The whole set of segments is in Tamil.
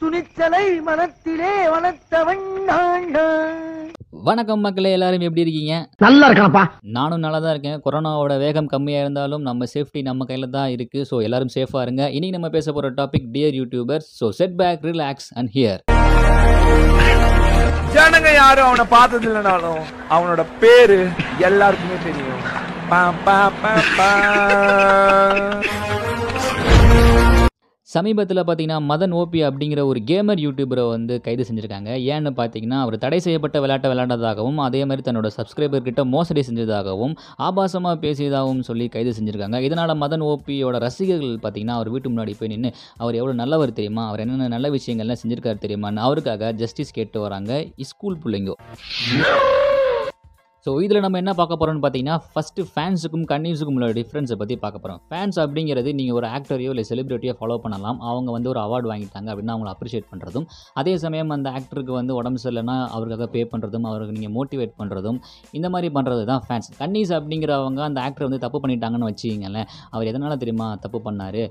துணிச்சலை மனத்திலே வளர்த்தவன் வணக்கம் மக்களே எல்லாரும் எப்படி இருக்கீங்க? நல்லா இருக்கணப்பா நானும் நல்லா தான் இருக்கேன். கொரோனாவோட வேகம் கம்மியாக இருந்தாலும் நம்ம சேஃப்டி நம்ம கையில் தான் இருக்குது ஸோ எல்லாரும் சேஃபாக இருங்க. இன்னைக்கு நம்ம பேச போகிற topic dear YouTubers so sit back relax and hear ஜனங்க யாரும் அவனை பார்த்தது இல்லைனாலும் அவனோட பேரு எல்லாருக்குமே தெரியும். சமீபத்தில் பார்த்தீங்கன்னா மதன் ஓபி அப்படிங்கிற ஒரு கேமர் யூடியூபரை வந்து கைது செஞ்சுருக்காங்க. ஏன்னு பார்த்தீங்கன்னா அவர் தடை செய்யப்பட்ட விளையாட்டை விளையாண்டதாகவும் அதே மாதிரி தன்னோட சப்ஸ்கிரைபர்கிட்ட மோசடி செஞ்சதாகவும் ஆபாசமாக பேசியதாகவும் சொல்லி கைது செஞ்சுருக்காங்க. இதனால் மதன் ஓபியோட ரசிகர்கள் பார்த்தீங்கன்னா அவர் வீட்டு முன்னாடி போய் நின்று அவர் எவ்வளோ நல்லவர் தெரியுமா? அவர் என்னென்ன நல்ல விஷயங்கள்லாம் செஞ்சுருக்காரு தெரியுமான்னு அவருக்காக ஜஸ்டிஸ் கேட்டு வராங்க ஸ்கூல் பிள்ளைங்கோ. ஸோ இதில் நம்ம என்ன பார்க்க போகிறோம்னு பார்த்தீங்கன்னா ஃபஸ்ட்டு ஃபேன்ஸுக்கும் கன்னியூஸுக்கும் உள்ள டிஃப்ரென்ஸை பற்றி பார்க்க போகிறோம் ஃபேன்ஸ் அப்படிங்கிறது நீங்கள் ஒரு ஆக்டரையோ இல்லை செலிபிரிட்டியோ ஃபாலோ பண்ணலாம். அவங்க வந்து ஒரு அவார்டு வாங்கிட்டாங்க அப்படின்னா அவங்கள அப்ரிஷியேட் பண்ணுறதும் அதே சமயம் அந்த ஆக்டருக்கு வந்து உடம்பு சரியில்லைன்னா அவருக்காக பே பண்ணுறதும் அவருக்கு நீங்கள் மோட்டிவேட் பண்ணுறதும் இந்த மாதிரி பண்ணுறது தான் ஃபேன்ஸ் கன்னிஸ் அப்படிங்கிறவங்க அந்த ஆக்டர் வந்து தப்பு பண்ணிட்டாங்கன்னு வச்சுக்கிங்களேன் அவர் எதனால் தெரியுமா தப்பு பண்ணார்?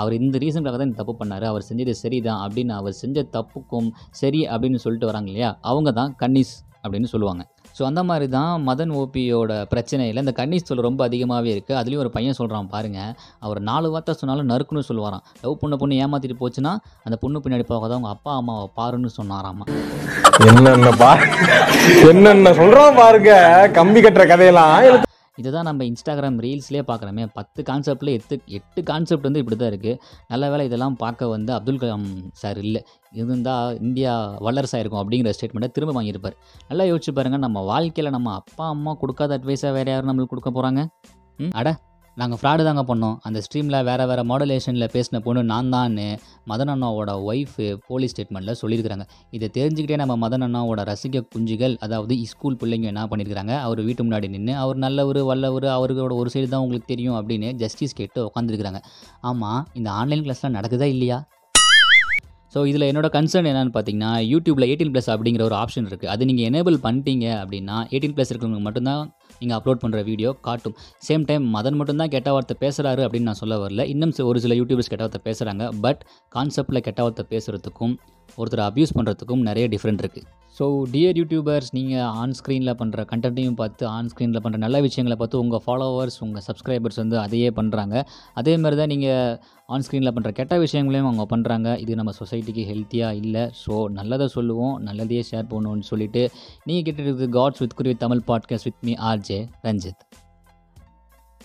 அவர் இந்த ரீசனுக்காக தான் தப்பு பண்ணார். அவர் செஞ்சது சரிதான் அப்படின்னு அவர் செஞ்ச தப்புக்கும் சரி அப்படின்னு சொல்லிட்டு வராங்க இல்லையா? அவங்க தான் கன்னிஸ் அப்படின்னு சொல்லுவாங்க. ஸோ அந்த மாதிரி தான் மதன் ஓபியோட பிரச்சனையில் இந்த கன்னிஸ் சொல் ரொம்ப அதிகமாகவே இருக்குது அதுலேயும் ஒரு பையன் சொல்கிறான் பாருங்கள் அவர் நாலு வார்த்தை சொன்னாலும் நறுக்குன்னு சொல்லுவாராம். லவ் பண்ண பொண்ணு ஏமாற்றிட்டு போச்சுன்னா அந்த பொண்ணு பின்னாடி போகாத அவங்க அப்பா அம்மாவை பாருன்னு சொன்னாராமா. என்னென்ன பா என்னென்ன சொல்கிறான் பாருங்க. கம்பி கட்டுற கதையெல்லாம் இதை தான் நம்ம இன்ஸ்டாகிராம் ரீல்ஸ்லேயே பார்க்குறோமே. பத்து கான்செப்டில் எட்டு எட்டு கான்செப்ட் வந்து இப்படி தான் இருக்குது நல்ல வேலை இதெல்லாம் பார்க்க வந்து அப்துல் கலாம் சார் இல்லை. இருந்தால் இந்தியா வல்லரசாக இருக்கும் அப்படிங்கிற ஸ்டேட்மெண்ட்டை திரும்ப வாங்கியிருப்பார். நல்லா யோசிச்சு பாருங்கள் நம்ம வாழ்க்கையில் நம்ம அப்பா அம்மா கொடுக்காத அட்வைஸாக வேறு யாரும் நம்மளுக்கு கொடுக்க போகிறாங்க ம் அட நாங்கள் ஃப்ராடு தாங்க பண்ணோம். அந்த ஸ்ட்ரீமில் வேறு வேறு மாடுலேஷனில் பேசின பொண்ணு நான் தான்னு மதன் அண்ணாவோட ஒய்ஃபு போலீஸ் ஸ்டேட்மெண்ட்டில் சொல்லியிருக்கிறாங்க. இதை தெரிஞ்சுக்கிட்டே நம்ம மதன் அண்ணாவோட ரசிக குஞ்சுகள் அதாவது ஸ்கூல் பிள்ளைங்க என்ன பண்ணியிருக்கிறாங்க? அவர் வீட்டு முன்னாடி நின்று அவர் நல்லவர் வல்லவர் அவர்களோட ஒரு சைடு தான் உங்களுக்கு தெரியும் அப்படின்னு ஜஸ்டிஸ் கேட்டு உட்காந்துருக்குறாங்க ஆமாம் இந்த ஆன்லைன் கிளாஸ்லாம் நடக்குதா இல்லையா? ஸோ இதில் என்னோட கன்சர்ன் என்னென்னு பார்த்தீங்கன்னா யூடியூப்பில் எயிட்டீன் ப்ளஸ் அப்படிங்கிற ஒரு ஆப்ஷன் இருக்குது அது நீங்கள் எனேபிள் பண்ணிட்டீங்க அப்படின்னா எயிட்டீன் ப்ளஸ் இருக்கிறவங்க மட்டும்தான் நீங்கள் அப்லோட் பண்ணுற வீடியோ காட்டும். சேம் டைம் மதன் மட்டும்தான் கெட்ட வார்த்தை பேசுகிறாரு அப்படின்னு நான் சொல்ல வரல. இன்னும் ஒரு சில யூடியூபர்ஸ் கெட்ட வார்த்தை பேசுகிறாங்க பட் கான்செப்டில் கெட்ட வார்த்தை பேசுகிறதுக்கும் ஒருத்தர் அப்யூஸ் பண்ணுறதுக்கும் நிறைய டிஃப்ரெண்ட் இருக்குது ஸோ டியர் யூடியூபர்ஸ் நீங்கள் ஆன் ஸ்க்ரீனில் பண்ணுற கண்டென்ட்டையும் பார்த்து ஆன் ஸ்க்ரீனில் பண்ணுற நல்ல விஷயங்களை பார்த்து உங்கள் ஃபாலோவர்ஸ் உங்கள் சப்ஸ்கிரைபர்ஸ் வந்து அதையே பண்ணுறாங்க அதே மாதிரி தான் நீங்கள் ஆன் ஸ்க்ரீனில் பண்ணுற கெட்ட விஷயங்களையும் அவங்க பண்ணுறாங்க இது நம்ம சொசைட்டிக்கு ஹெல்த்தியாக இல்லை. ஸோ நல்லதை சொல்லுவோம் நல்லதையே ஷேர் பண்ணுவோம்னு சொல்லிட்டு நீங்கள் கேட்டுருக்கு God's with Kuruvi Tamil podcast with me RJ Ranjith